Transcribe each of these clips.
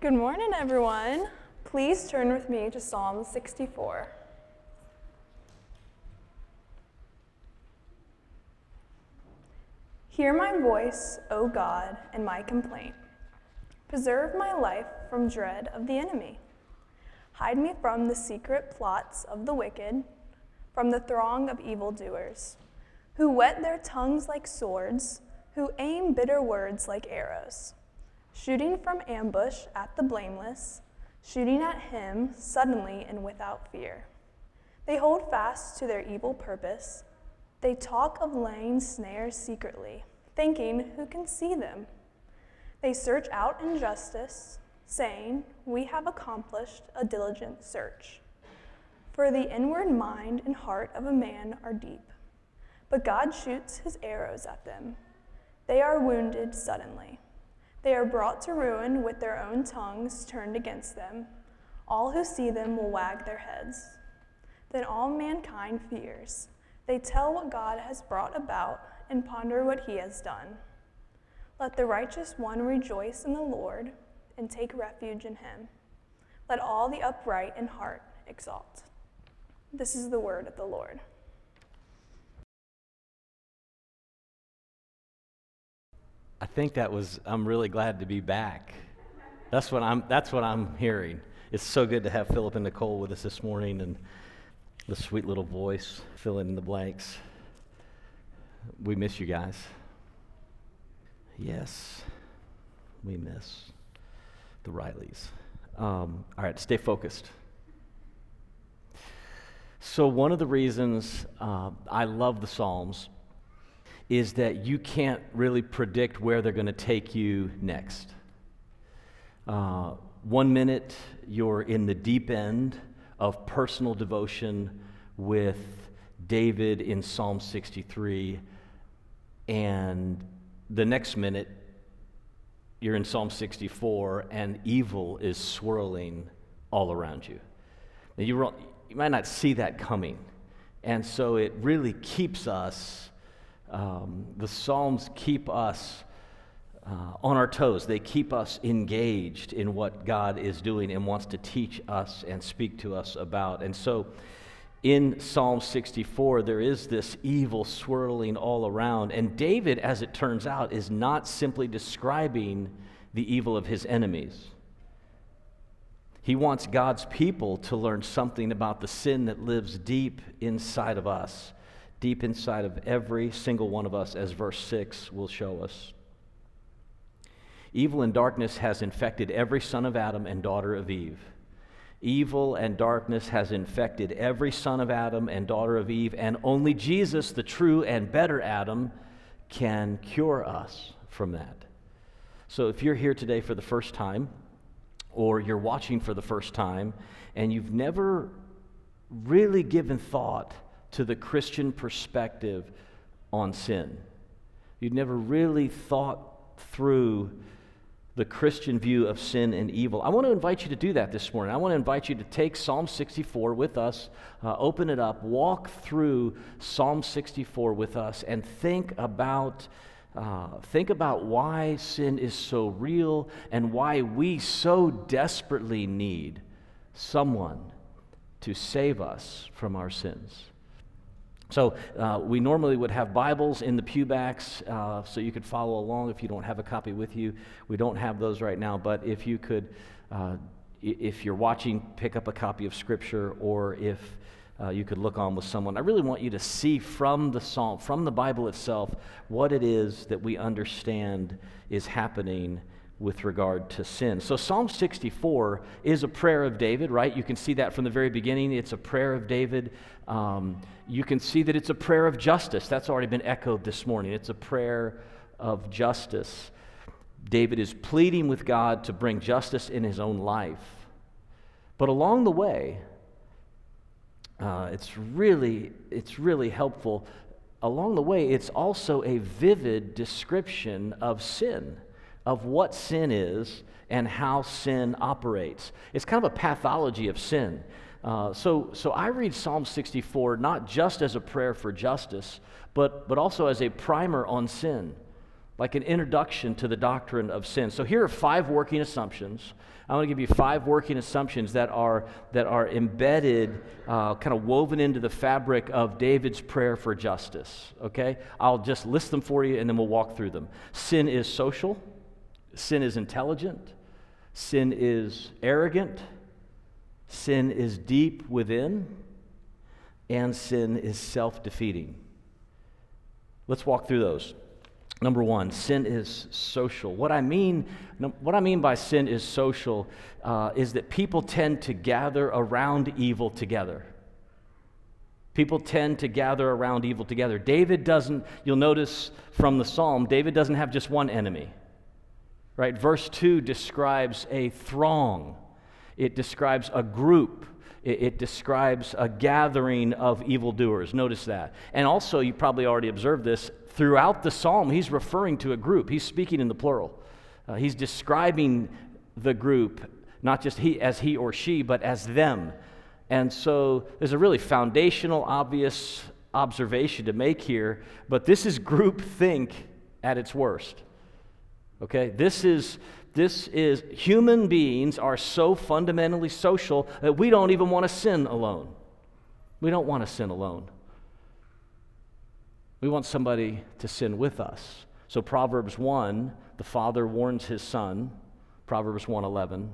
Good morning, everyone. Please turn with me to Psalm 64. Hear my voice, O God, and my complaint. Preserve my life from dread of the enemy. Hide me from the secret plots of the wicked, from the throng of evildoers, who whet their tongues like swords, who aim bitter words like arrows, shooting from ambush at the blameless, shooting at him suddenly and without fear. They hold fast to their evil purpose. They talk of laying snares secretly, thinking, Who can see them? They search out injustice, saying, We have accomplished a diligent search. For the inward mind and heart of a man are deep, but God shoots his arrows at them. They are wounded suddenly. They are brought to ruin with their own tongues turned against them. All who see them will wag their heads. Then all mankind fears. They tell what God has brought about and ponder what he has done. Let the righteous one rejoice in the Lord and take refuge in him. Let all the upright in heart exalt. This is the word of the Lord. I think that was, I'm really glad to be back. That's what I'm, that's what I'm hearing. It's so good to have Philip and Nicole with us this morning and the sweet little voice filling in the blanks. We miss you guys. Yes, we miss the Rileys. Um, all right, stay focused. So, one of the reasons uh, I love the Psalms is that you can't really predict where they're going to take you next. Uh, one minute, you're in the deep end of personal devotion with David in Psalm 63, and the next minute, you're in Psalm 64, and evil is swirling all around you. Now, you, you might not see that coming, and so it really keeps us, um, the Psalms keep us uh, on our toes. They keep us engaged in what God is doing and wants to teach us and speak to us about. And so, in Psalm 64, there is this evil swirling all around. And David, as it turns out, is not simply describing the evil of his enemies. He wants God's people to learn something about the sin that lives deep inside of us, deep inside of every single one of us, as verse 6 will show us. Evil and darkness has infected every son of Adam and daughter of Eve. Evil and darkness has infected every son of Adam and daughter of Eve, and only Jesus, the true and better Adam, can cure us from that. So if you're here today for the first time, or you're watching for the first time, and you've never really given thought to the Christian perspective on sin, you've never really thought through the Christian view of sin and evil. I want to invite you to do that this morning. I want to invite you to take Psalm 64 with us, uh, open it up, walk through Psalm 64 with us, and think about. Uh, think about why sin is so real and why we so desperately need someone to save us from our sins. So, uh, we normally would have Bibles in the pewbacks uh, so you could follow along if you don't have a copy with you. We don't have those right now, but if you could, uh, if you're watching, pick up a copy of Scripture, or if uh, you could look on with someone. I really want you to see from the Psalm, from the Bible itself, what it is that we understand is happening with regard to sin. So, Psalm 64 is a prayer of David, right? You can see that from the very beginning. It's a prayer of David. Um, you can see that it's a prayer of justice. That's already been echoed this morning. It's a prayer of justice. David is pleading with God to bring justice in his own life. But along the way, uh, it's really it's really helpful. Along the way, it's also a vivid description of sin of what sin is and how sin operates. It's kind of a pathology of sin. Uh, so, so I read Psalm 64 not just as a prayer for justice, but, but also as a primer on sin. like an introduction to the doctrine of sin. So here are five working assumptions. I want to give you five working assumptions that are, that are embedded, uh, kind of woven into the fabric of David's prayer for justice. Okay? I'll just list them for you and then we'll walk through them. Sin is social, sin is intelligent, sin is arrogant, sin is deep within, and sin is self defeating. Let's walk through those. Number one, sin is social. What I mean, what I mean by sin is social uh, is that people tend to gather around evil together. People tend to gather around evil together. David doesn't, you'll notice from the psalm, David doesn't have just one enemy. Right? Verse 2 describes a throng, it describes a group, it, it describes a gathering of evildoers. Notice that. And also, you probably already observed this, throughout the psalm, he's referring to a group. He's speaking in the plural. Uh, he's describing the group, not just he as he or she, but as them. And so there's a really foundational, obvious observation to make here, but this is group think at its worst. Okay? This is this is human beings are so fundamentally social that we don't even want to sin alone. We don't want to sin alone. We want somebody to sin with us. So Proverbs 1, the father warns his son, Proverbs 1:11,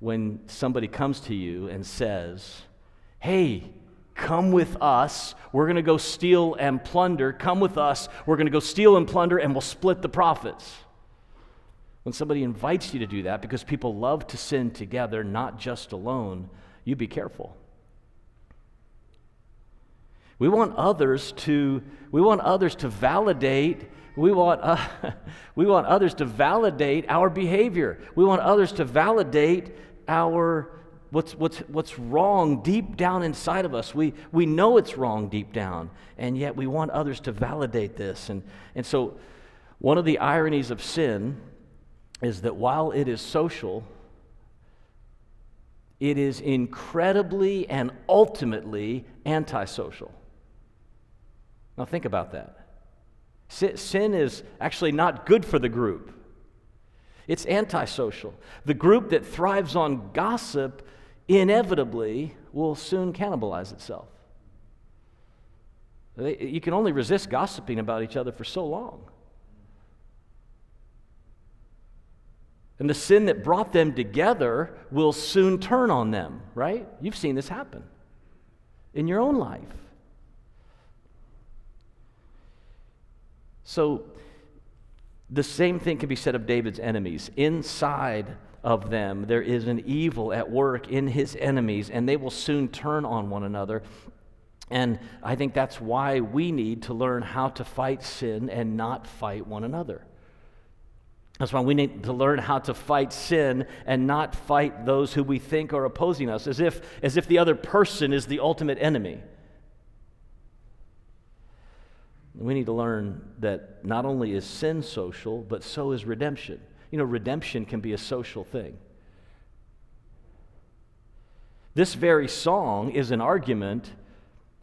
when somebody comes to you and says, "Hey, come with us. We're going to go steal and plunder. Come with us. We're going to go steal and plunder and we'll split the profits." When somebody invites you to do that because people love to sin together, not just alone, you be careful. We want others to, we want others to validate we want, uh, we want others to validate our behavior. We want others to validate our what's, what's, what's wrong deep down inside of us. We, we know it's wrong deep down, and yet we want others to validate this. And, and so, one of the ironies of sin is that while it is social, it is incredibly and ultimately antisocial. Now, think about that. Sin is actually not good for the group, it's antisocial. The group that thrives on gossip inevitably will soon cannibalize itself. You can only resist gossiping about each other for so long. And the sin that brought them together will soon turn on them, right? You've seen this happen in your own life. So, the same thing can be said of David's enemies. Inside of them, there is an evil at work in his enemies, and they will soon turn on one another. And I think that's why we need to learn how to fight sin and not fight one another. That's why we need to learn how to fight sin and not fight those who we think are opposing us, as if, as if the other person is the ultimate enemy. We need to learn that not only is sin social, but so is redemption. You know, redemption can be a social thing. This very song is an argument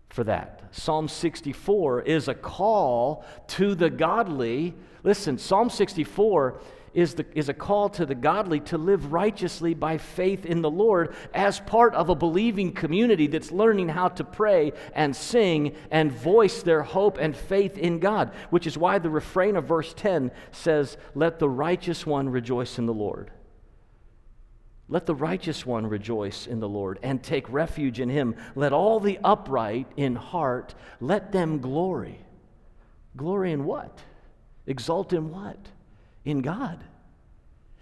for that. Psalm 64 is a call to the godly. Listen, Psalm 64 is, the, is a call to the godly to live righteously by faith in the Lord as part of a believing community that's learning how to pray and sing and voice their hope and faith in God, which is why the refrain of verse 10 says, Let the righteous one rejoice in the Lord. Let the righteous one rejoice in the Lord and take refuge in him. Let all the upright in heart, let them glory. Glory in what? Exult in what? In God.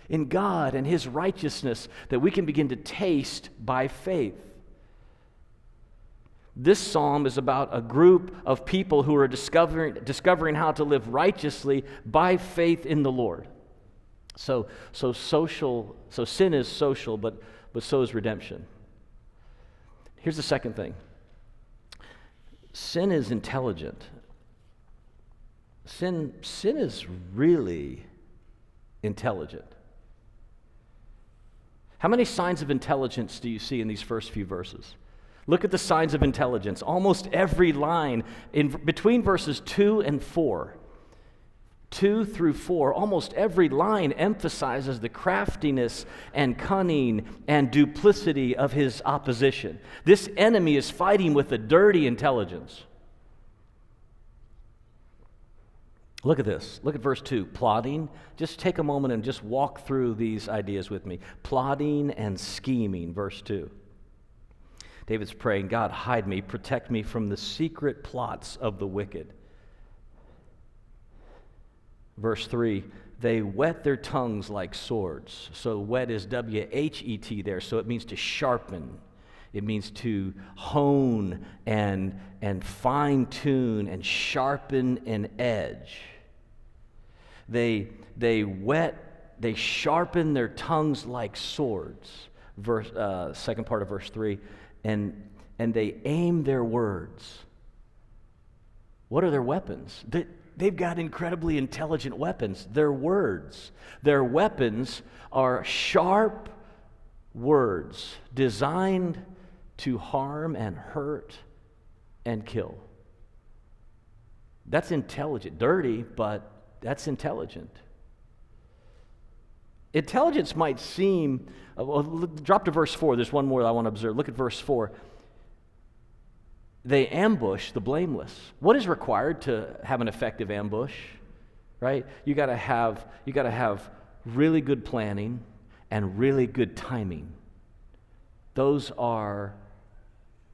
In God and His righteousness that we can begin to taste by faith. This psalm is about a group of people who are discovering, discovering how to live righteously by faith in the Lord. So, so social, so sin is social, but, but so is redemption. Here's the second thing sin is intelligent. Sin, sin is really intelligent. How many signs of intelligence do you see in these first few verses? Look at the signs of intelligence. Almost every line in between verses 2 and 4 2 through 4, almost every line emphasizes the craftiness and cunning and duplicity of his opposition. This enemy is fighting with a dirty intelligence. Look at this. Look at verse 2. Plotting. Just take a moment and just walk through these ideas with me. Plotting and scheming, verse 2. David's praying, God, hide me, protect me from the secret plots of the wicked. Verse 3 they whet their tongues like swords. So, whet is W H E T there, so it means to sharpen. It means to hone and, and fine tune and sharpen an edge. They, they whet, they sharpen their tongues like swords. Verse, uh, second part of verse 3 and, and they aim their words. What are their weapons? They, they've got incredibly intelligent weapons. Their words. Their weapons are sharp words designed to harm and hurt and kill. That's intelligent. Dirty, but that's intelligent. Intelligence might seem, uh, well, drop to verse 4. There's one more I want to observe. Look at verse 4 they ambush the blameless. What is required to have an effective ambush? Right? You got to have you got to have really good planning and really good timing. Those are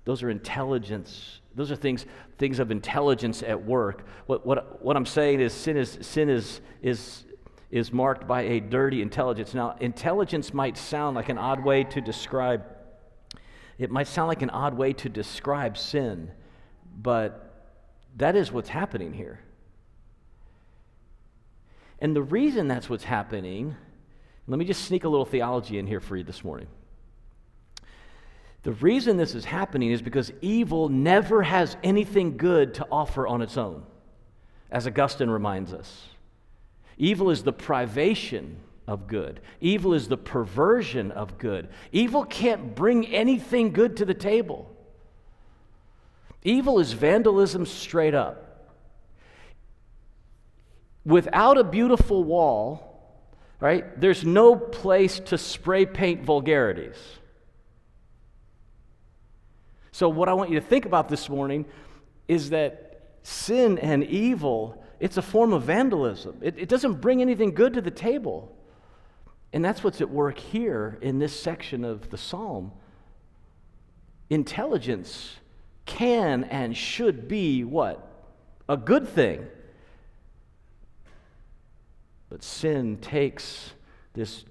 those are intelligence. Those are things things of intelligence at work. What what what I'm saying is sin is sin is is is marked by a dirty intelligence. Now, intelligence might sound like an odd way to describe it might sound like an odd way to describe sin, but that is what's happening here. And the reason that's what's happening, let me just sneak a little theology in here for you this morning. The reason this is happening is because evil never has anything good to offer on its own, as Augustine reminds us. Evil is the privation of good. Evil is the perversion of good. Evil can't bring anything good to the table. Evil is vandalism straight up. Without a beautiful wall, right, there's no place to spray paint vulgarities. So, what I want you to think about this morning is that sin and evil, it's a form of vandalism. It, it doesn't bring anything good to the table. And that's what's at work here in this section of the psalm. Intelligence can and should be what? A good thing. But sin takes this,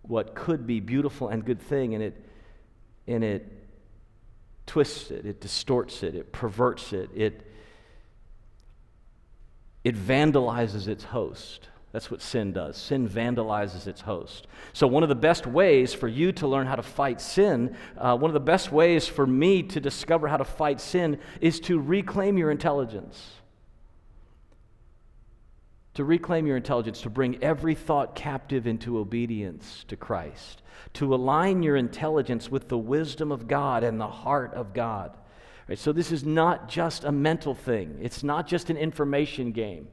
what could be beautiful and good thing, and it, and it twists it, it distorts it, it perverts it, it, it vandalizes its host. That's what sin does. Sin vandalizes its host. So, one of the best ways for you to learn how to fight sin, uh, one of the best ways for me to discover how to fight sin is to reclaim your intelligence. To reclaim your intelligence, to bring every thought captive into obedience to Christ, to align your intelligence with the wisdom of God and the heart of God. Right? So, this is not just a mental thing, it's not just an information game.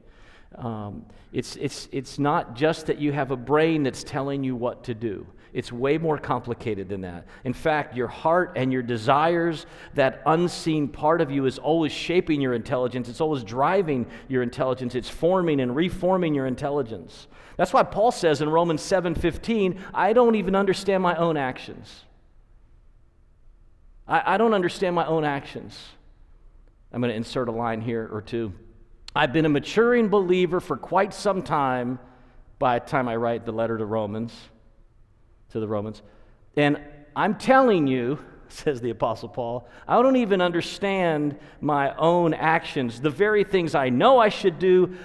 Um, it's, it's, it's not just that you have a brain that's telling you what to do. It's way more complicated than that. In fact, your heart and your desires, that unseen part of you, is always shaping your intelligence. It's always driving your intelligence. It's forming and reforming your intelligence. That's why Paul says in Romans 7:15, I don't even understand my own actions. I, I don't understand my own actions. I'm going to insert a line here or two. I've been a maturing believer for quite some time by the time I write the letter to Romans, to the Romans. And I'm telling you, says the Apostle Paul, I don't even understand my own actions. The very things I know I should do,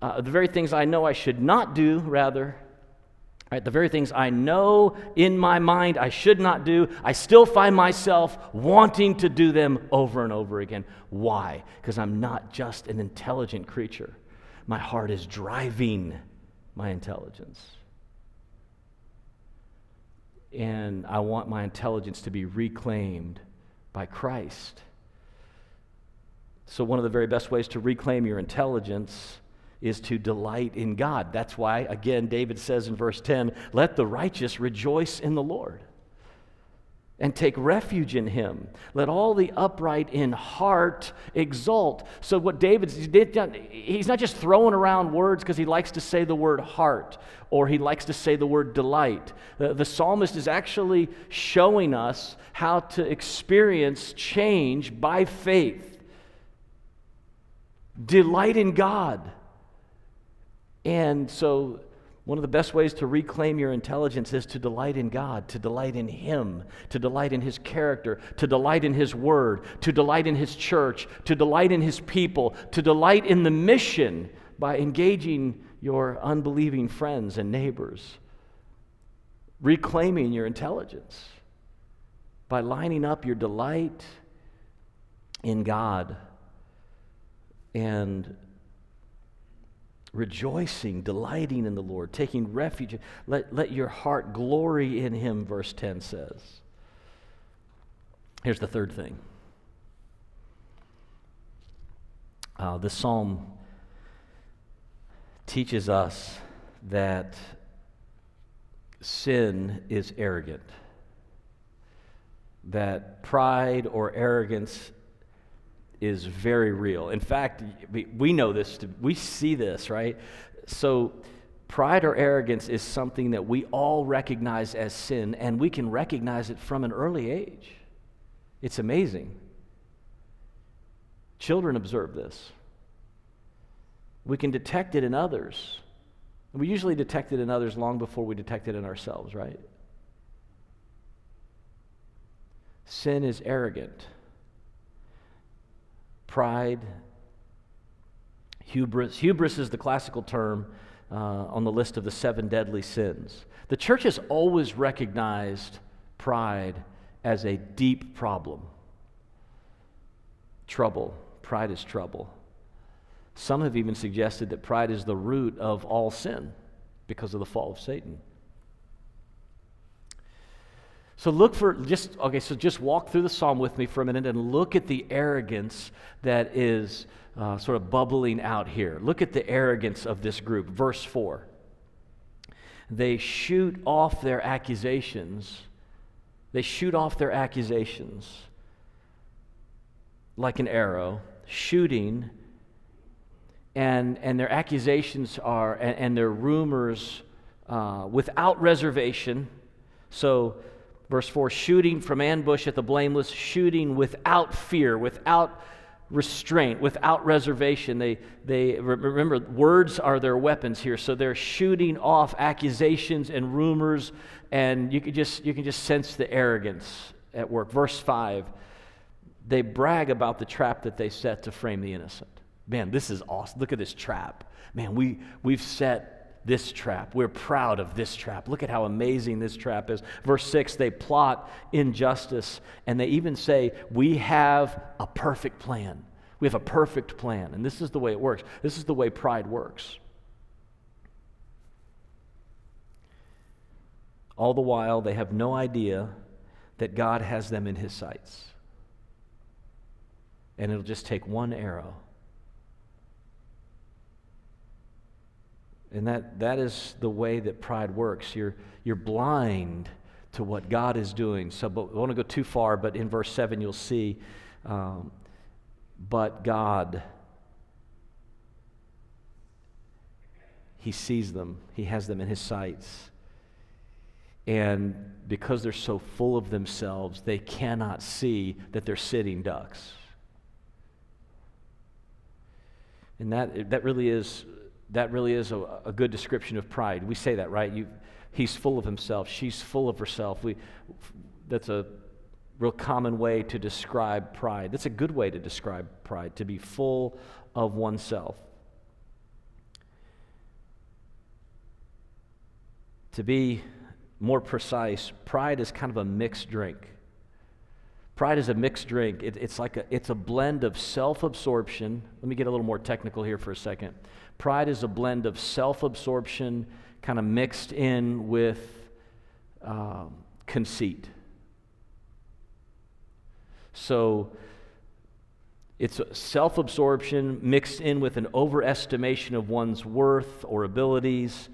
uh, the very things I know I should not do, rather, Right, the very things I know in my mind I should not do, I still find myself wanting to do them over and over again. Why? Because I'm not just an intelligent creature. My heart is driving my intelligence. And I want my intelligence to be reclaimed by Christ. So, one of the very best ways to reclaim your intelligence is to delight in God. That's why, again, David says in verse 10, let the righteous rejoice in the Lord and take refuge in him. Let all the upright in heart exult. So, what David's, he's not just throwing around words because he likes to say the word heart or he likes to say the word delight. The, the psalmist is actually showing us how to experience change by faith. Delight in God. And so, one of the best ways to reclaim your intelligence is to delight in God, to delight in Him, to delight in His character, to delight in His Word, to delight in His church, to delight in His people, to delight in the mission by engaging your unbelieving friends and neighbors. Reclaiming your intelligence by lining up your delight in God and rejoicing, delighting in the Lord, taking refuge. Let, let your heart glory in Him, verse 10 says. Here's the third thing. Uh, the psalm teaches us that sin is arrogant, that pride or arrogance is very real. In fact, we know this, we see this, right? So, pride or arrogance is something that we all recognize as sin, and we can recognize it from an early age. It's amazing. Children observe this. We can detect it in others. We usually detect it in others long before we detect it in ourselves, right? Sin is arrogant pride, hubris. Hubris is the classical term uh, on the list of the seven deadly sins. The church has always recognized pride as a deep problem. Trouble. Pride is trouble. Some have even suggested that pride is the root of all sin because of the fall of Satan. So look for just, okay, so just walk through the psalm with me for a minute and look at the arrogance that is uh, sort of bubbling out here. Look at the arrogance of this group. Verse 4. They shoot off their accusations. They shoot off their accusations like an arrow, shooting, and, and their accusations are, and, and their rumors uh, without reservation. So, Verse 4 shooting from ambush at the blameless, shooting without fear, without restraint, without reservation. They, they remember, words are their weapons here. So they're shooting off accusations and rumors, and you can just, you can just sense the arrogance at work. Verse 5 they brag about the trap that they set to frame the innocent. Man, this is awesome. Look at this trap. Man, we, we've set this trap. We're proud of this trap. Look at how amazing this trap is. Verse 6 they plot injustice, and they even say, We have a perfect plan. We have a perfect plan. And this is the way it works. This is the way pride works. All the while, they have no idea that God has them in his sights. And it'll just take one arrow And that, that is the way that pride works. You're, you're blind to what God is doing. So, but I want to go too far, but in verse 7, you'll see, um, but God, He sees them, He has them in His sights. And because they're so full of themselves, they cannot see that they're sitting ducks. And that, that really is that really is a, a, good description of pride. We say that, right? You, he's full of himself. She's full of herself. We, that's a real common way to describe pride. That's a good way to describe pride, to be full of oneself. To be more precise, pride is kind of a mixed drink. Pride is a mixed drink. It, it's like a, it's a blend of self absorption. Let me get a little more technical here for a second. Pride is a blend of self absorption kind of mixed in with um, conceit. So It's self absorption mixed in with an overestimation of one's worth or abilities.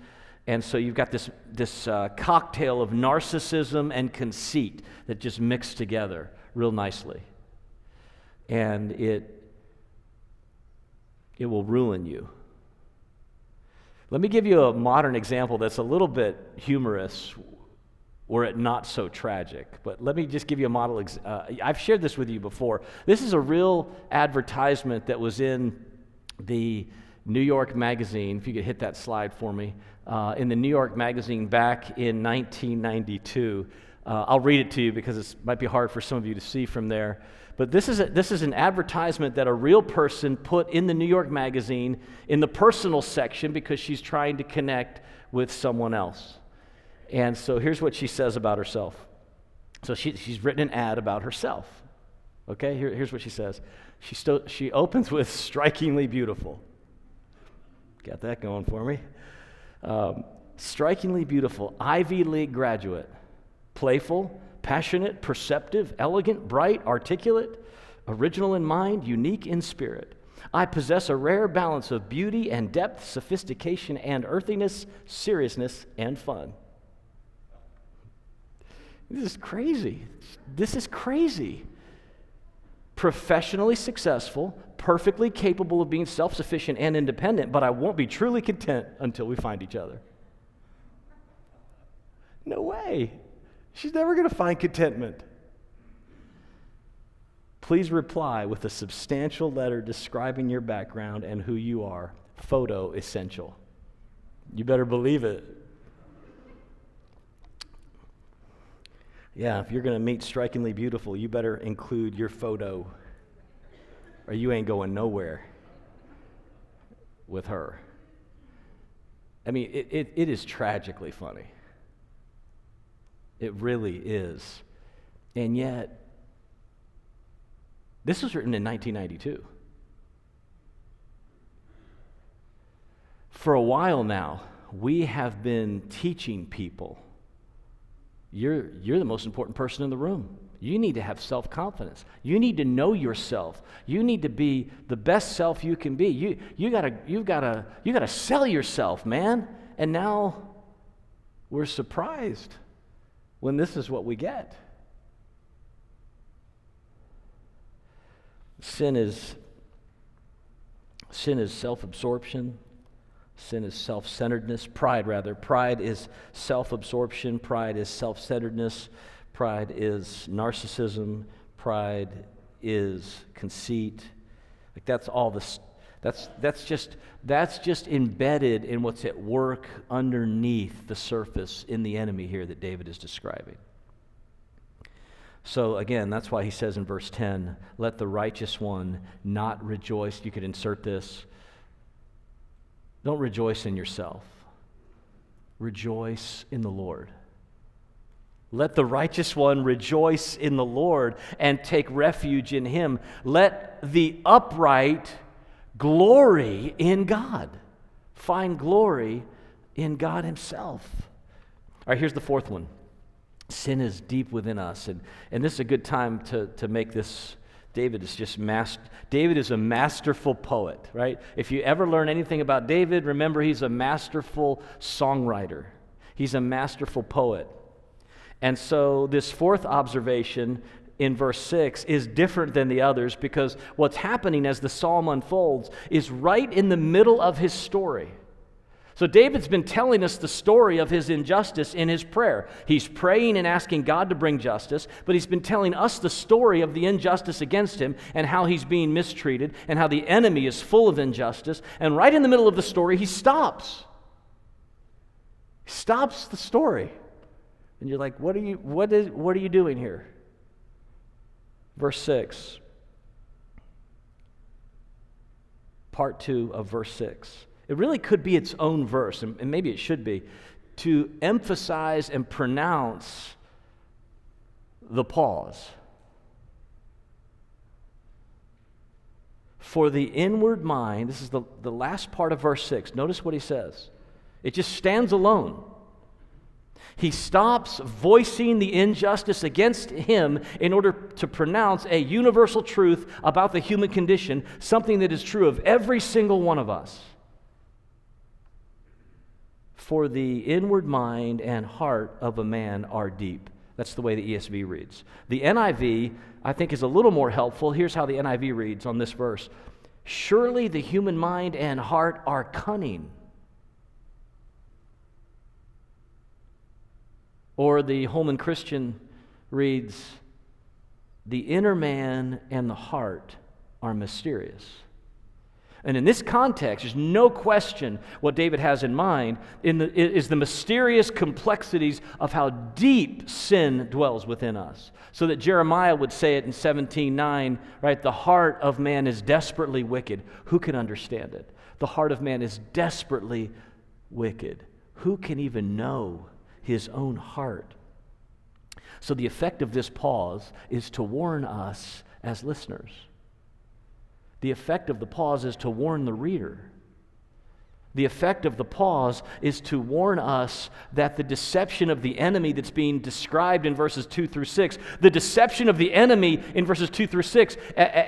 And so you've got this, this uh, cocktail of narcissism and conceit that just mix together real nicely. And it, it will ruin you. Let me give you a modern example that's a little bit humorous were it not so tragic. But let me just give you a model. Ex- uh, I've shared this with you before. This is a real advertisement that was in the New York Magazine. If you could hit that slide for me. Uh, in the New York Magazine back in 1992. Uh, I'll read it to you because it might be hard for some of you to see from there. But this is, a, this is an advertisement that a real person put in the New York Magazine in the personal section because she's trying to connect with someone else. And so here's what she says about herself. So she, she's written an ad about herself. Okay, Here, here's what she says. She, sto- she opens with strikingly beautiful. Got that going for me. Um, strikingly beautiful, Ivy League graduate, playful, passionate, perceptive, elegant, bright, articulate, original in mind, unique in spirit. I possess a rare balance of beauty and depth, sophistication and earthiness, seriousness and fun. This is crazy. This is crazy. Professionally successful, perfectly capable of being self sufficient and independent, but I won't be truly content until we find each other. No way. She's never going to find contentment. Please reply with a substantial letter describing your background and who you are. Photo essential. You better believe it. Yeah, if you're going to meet strikingly beautiful, you better include your photo, or you ain't going nowhere with her. I mean, it, it, it is tragically funny. It really is. And yet, this was written in 1992. For a while now, we have been teaching people you're, you're the most important person in the room. You need to have self confidence. You need to know yourself. You need to be the best self you can be. You, you gotta, you've gotta, you gotta sell yourself, man. And now we're surprised when this is what we get. Sin is sin is self-absorption. Sin is self centeredness, pride rather. Pride is self absorption, pride is self centeredness, pride is narcissism, pride is conceit. Like that's all this. That's, that's, just, that's just embedded in what's at work underneath the surface in the enemy here that David is describing. So, again, that's why he says in verse 10 let the righteous one not rejoice. You could insert this don't rejoice in yourself, rejoice in the Lord. Let the righteous one rejoice in the Lord and take refuge in him. Let the upright glory in God. Find glory in God Himself. All right, here's the fourth one sin is deep within us. And, and this is a good time to, to make this David is just master. David is a masterful poet, right? If you ever learn anything about David, remember he's a masterful songwriter. He's a masterful poet. And so this fourth observation in verse 6 is different than the others because what's happening as the psalm unfolds is right in the middle of his story. So, David's been telling us the story of his injustice in his prayer. He's praying and asking God to bring justice, but he's been telling us the story of the injustice against him and how he's being mistreated and how the enemy is full of injustice. And right in the middle of the story, he stops. He stops the story. And you're like, what are you, what is, what are you doing here? Verse 6. Part 2 of verse 6. It really could be its own verse, and, maybe it should be, to emphasize and pronounce the pause. For the inward mind, this is the, the last part of verse 6. Notice what he says. It just stands alone. He stops voicing the injustice against him in order to pronounce a universal truth about the human condition, something that is true of every single one of us. For the inward mind and heart of a man are deep. That's the way the ESV reads. The NIV, I think, is a little more helpful. Here's how the NIV reads on this verse Surely the human mind and heart are cunning. Or the Holman Christian reads, The inner man and the heart are mysterious. And in this context, there's no question what David has in mind in the, is the mysterious complexities of how deep sin dwells within us. So that Jeremiah would say it in 17:9, right? The heart of man is desperately wicked. Who can understand it? The heart of man is desperately wicked. Who can even know his own heart? So the effect of this pause is to warn us as listeners the effect of the pause is to warn the reader. The effect of the pause is to warn us that the deception of the enemy that's being described in verses 2 through 6, the deception of the enemy in verses 2 through 6,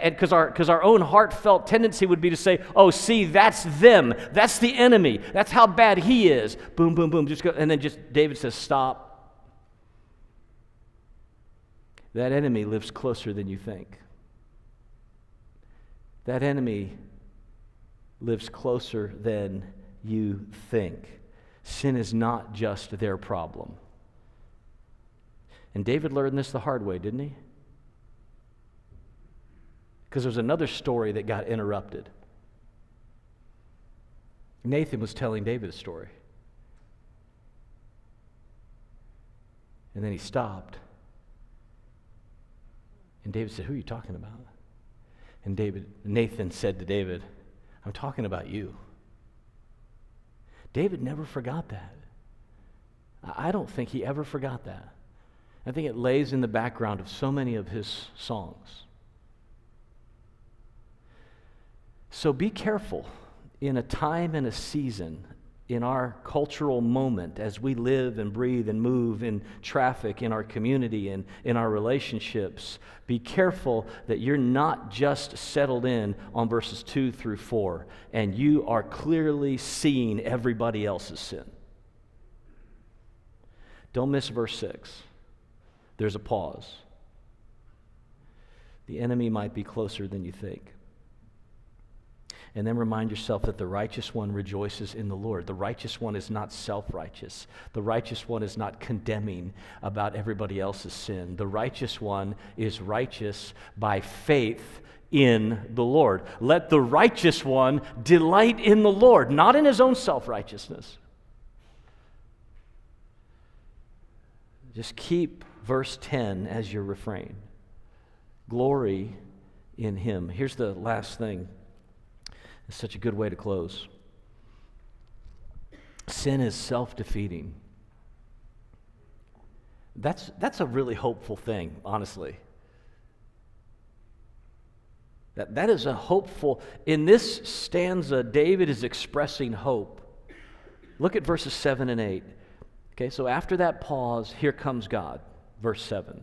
because our, cause our own heartfelt tendency would be to say, oh, see, that's them. That's the enemy. That's how bad he is. Boom, boom, boom. Just go. And then just David says, stop. That enemy lives closer than you think. That enemy lives closer than you think. Sin is not just their problem. And David learned this the hard way, didn't he? Because there's another story that got interrupted. Nathan was telling David a story. And then he stopped. And David said, Who are you talking about? And David, Nathan said to David, I'm talking about you. David never forgot that. I don't think he ever forgot that. I think it lays in the background of so many of his songs. So be careful in a time and a season in our cultural moment as we live and breathe and move in traffic in our community and in our relationships, be careful that you're not just settled in on verses 2 through 4 and you are clearly seeing everybody else's sin. Don't miss verse 6. There's a pause. The enemy might be closer than you think. And then remind yourself that the righteous one rejoices in the Lord. The righteous one is not self righteous. The righteous one is not condemning about everybody else's sin. The righteous one is righteous by faith in the Lord. Let the righteous one delight in the Lord, not in his own self righteousness. Just keep verse 10 as your refrain. Glory in him. Here's the last thing it's such a good way to close. Sin is self defeating. That's, that's a really hopeful thing, honestly. That, that is a hopeful, in this stanza, David is expressing hope. Look at verses 7 and 8. Okay, so after that pause, here comes God, verse 7.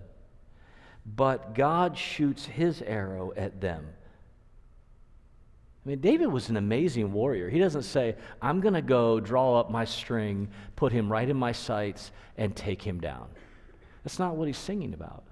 But God shoots his arrow at them. I mean, David was an amazing warrior. He doesn't say, I'm going to go draw up my string, put him right in my sights, and take him down. That's not what he's singing about.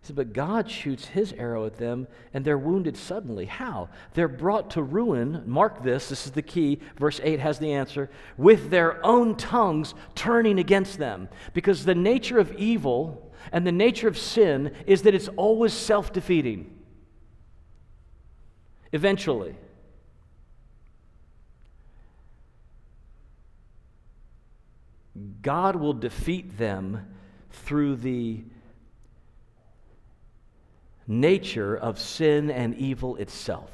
He said, But God shoots his arrow at them, and they're wounded suddenly. How? They're brought to ruin. Mark this, this is the key. Verse 8 has the answer with their own tongues turning against them. Because the nature of evil and the nature of sin is that it's always self defeating eventually. God will defeat them through the nature of sin and evil itself.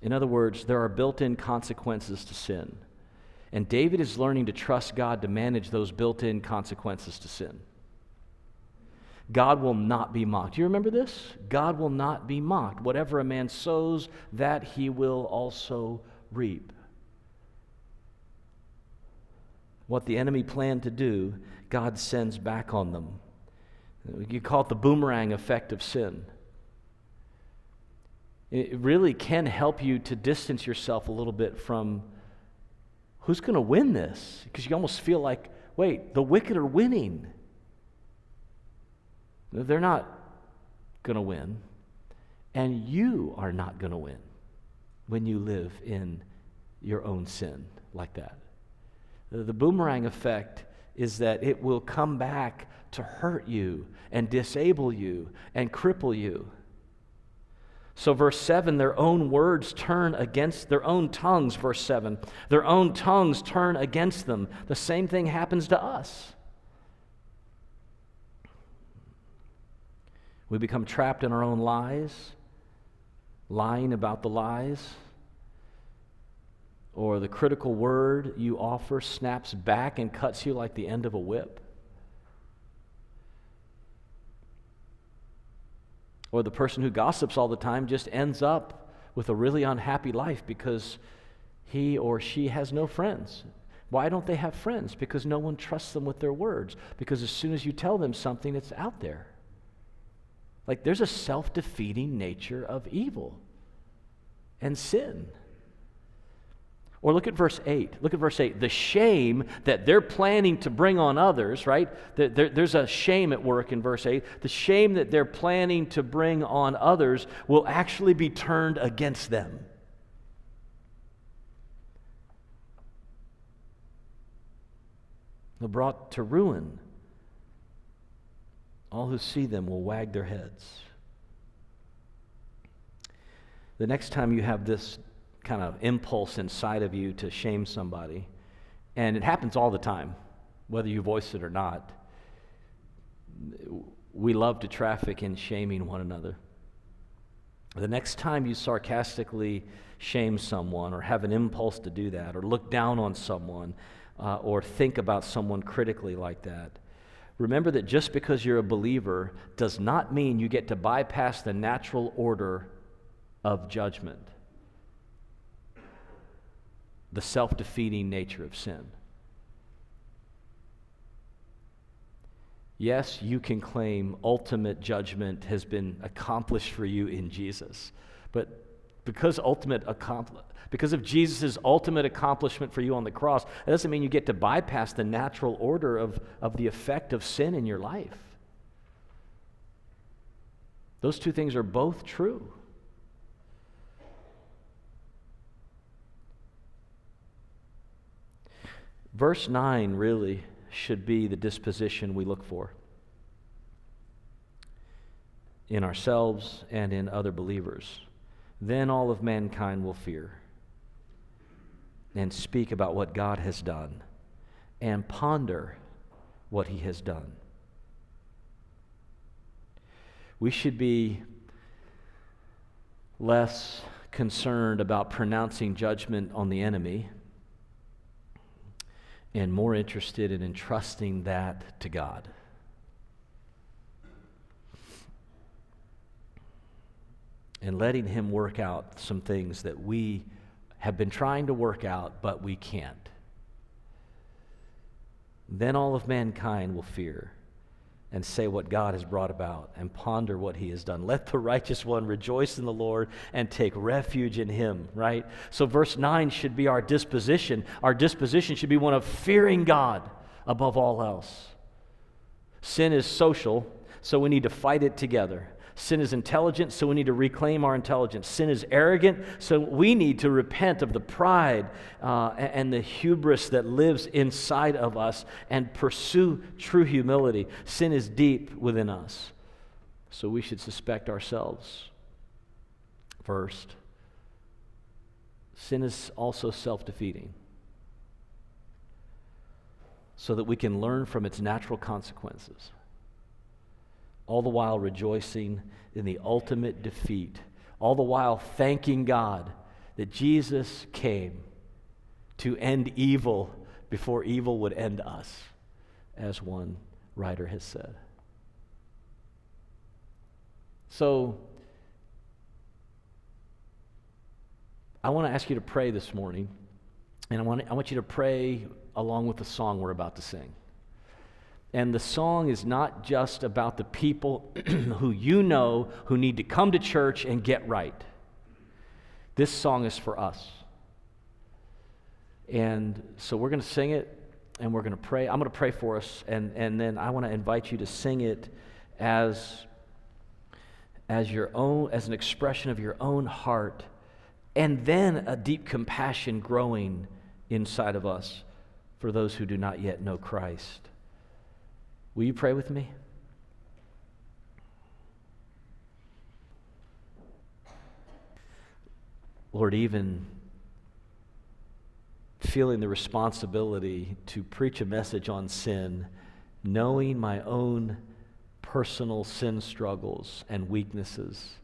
In other words, there are built in consequences to sin. And David is learning to trust God to manage those built in consequences to sin. God will not be mocked. Do you remember this? God will not be mocked. Whatever a man sows, that he will also reap. what the enemy planned to do, God sends back on them. You call it the boomerang effect of sin. It really can help you to distance yourself a little bit from who's going to win this? Because you almost feel like, wait, the wicked are winning. They're not going to win. And you are not going to win when you live in your own sin like that. The boomerang effect is that it will come back to hurt you and disable you and cripple you. So, verse 7, their own words turn against their own tongues, verse 7. Their own tongues turn against them. The same thing happens to us. We become trapped in our own lies, lying about the lies or the critical word you offer snaps back and cuts you like the end of a whip. Or the person who gossips all the time just ends up with a really unhappy life because he or she has no friends. Why don't they have friends? Because no one trusts them with their words. Because as soon as you tell them something, it's out there. Like there's a self defeating nature of evil and sin. Or look at verse 8. Look at verse 8. The shame that they're planning to bring on others, right? There's a shame at work in verse 8. The shame that they're planning to bring on others will actually be turned against them. They're brought to ruin. All who see them will wag their heads. The next time you have this kind of impulse inside of you to shame somebody. And it happens all the time, whether you voice it or not. We love to traffic in shaming one another. The next time you sarcastically shame someone or have an impulse to do that or look down on someone uh, or think about someone critically like that, remember that just because you're a believer does not mean you get to bypass the natural order of judgment the self defeating nature of sin. Yes, you can claim ultimate judgment has been accomplished for you in Jesus. But because ultimate accompli- because of Jesus' ultimate accomplishment for you on the cross, that doesn't mean you get to bypass the natural order of, of the effect of sin in your life. Those two things are both true. Verse 9 really should be the disposition we look for in ourselves and in other believers. Then all of mankind will fear and speak about what God has done and ponder what he has done. We should be less concerned about pronouncing judgment on the enemy and more interested in entrusting that to God. And letting Him work out some things that we have been trying to work out, but we can't. Then all of mankind will fear and say what God has brought about and ponder what he has done. Let the righteous one rejoice in the Lord and take refuge in him, right? So, verse 9 should be our disposition. Our disposition should be one of fearing God above all else. Sin is social, so we need to fight it together. Sin is intelligent, so we need to reclaim our intelligence. Sin is arrogant, so we need to repent of the pride uh, and the hubris that lives inside of us and pursue true humility. Sin is deep within us, so we should suspect ourselves first. Sin is also self defeating, so that we can learn from its natural consequences all the while rejoicing in the ultimate defeat, all the while thanking God that Jesus came to end evil before evil would end us, as one writer has said. So, I want to ask you to pray this morning, and I want, I want you to pray along with the song we're about to sing. And the song is not just about the people who you know who need to come to church and get right. This song is for us. And so we're going to sing it and we're going to pray. I'm going to pray for us, and, and then I want to invite you to sing it as, as your own, as an expression of your own heart, and then a deep compassion growing inside of us for those who do not yet know Christ. Will you pray with me? Lord, even feeling the responsibility to preach a message on sin, knowing my own personal sin struggles and weaknesses.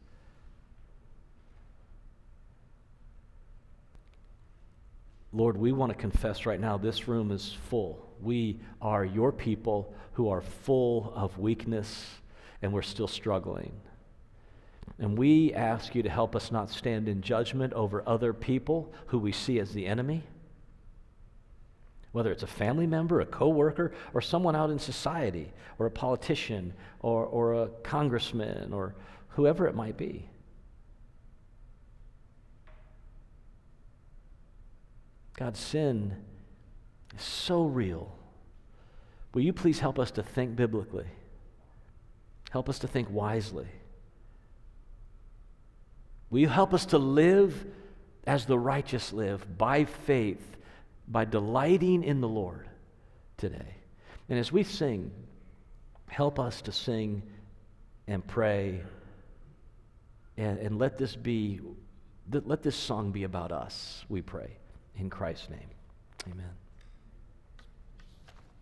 Lord, we want to confess right now this room is full. We are your people who are full of weakness and we're still struggling. And we ask you to help us not stand in judgment over other people who we see as the enemy. Whether it's a family member, a coworker, or someone out in society, or a politician, or, or a congressman, or whoever it might be. God's sin is so real. Will you please help us to think biblically? Help us to think wisely. Will you help us to live as the righteous live by faith, by delighting in the Lord today? And as we sing, help us to sing and pray and, and let this be let this song be about us, we pray. In Christ's name, amen.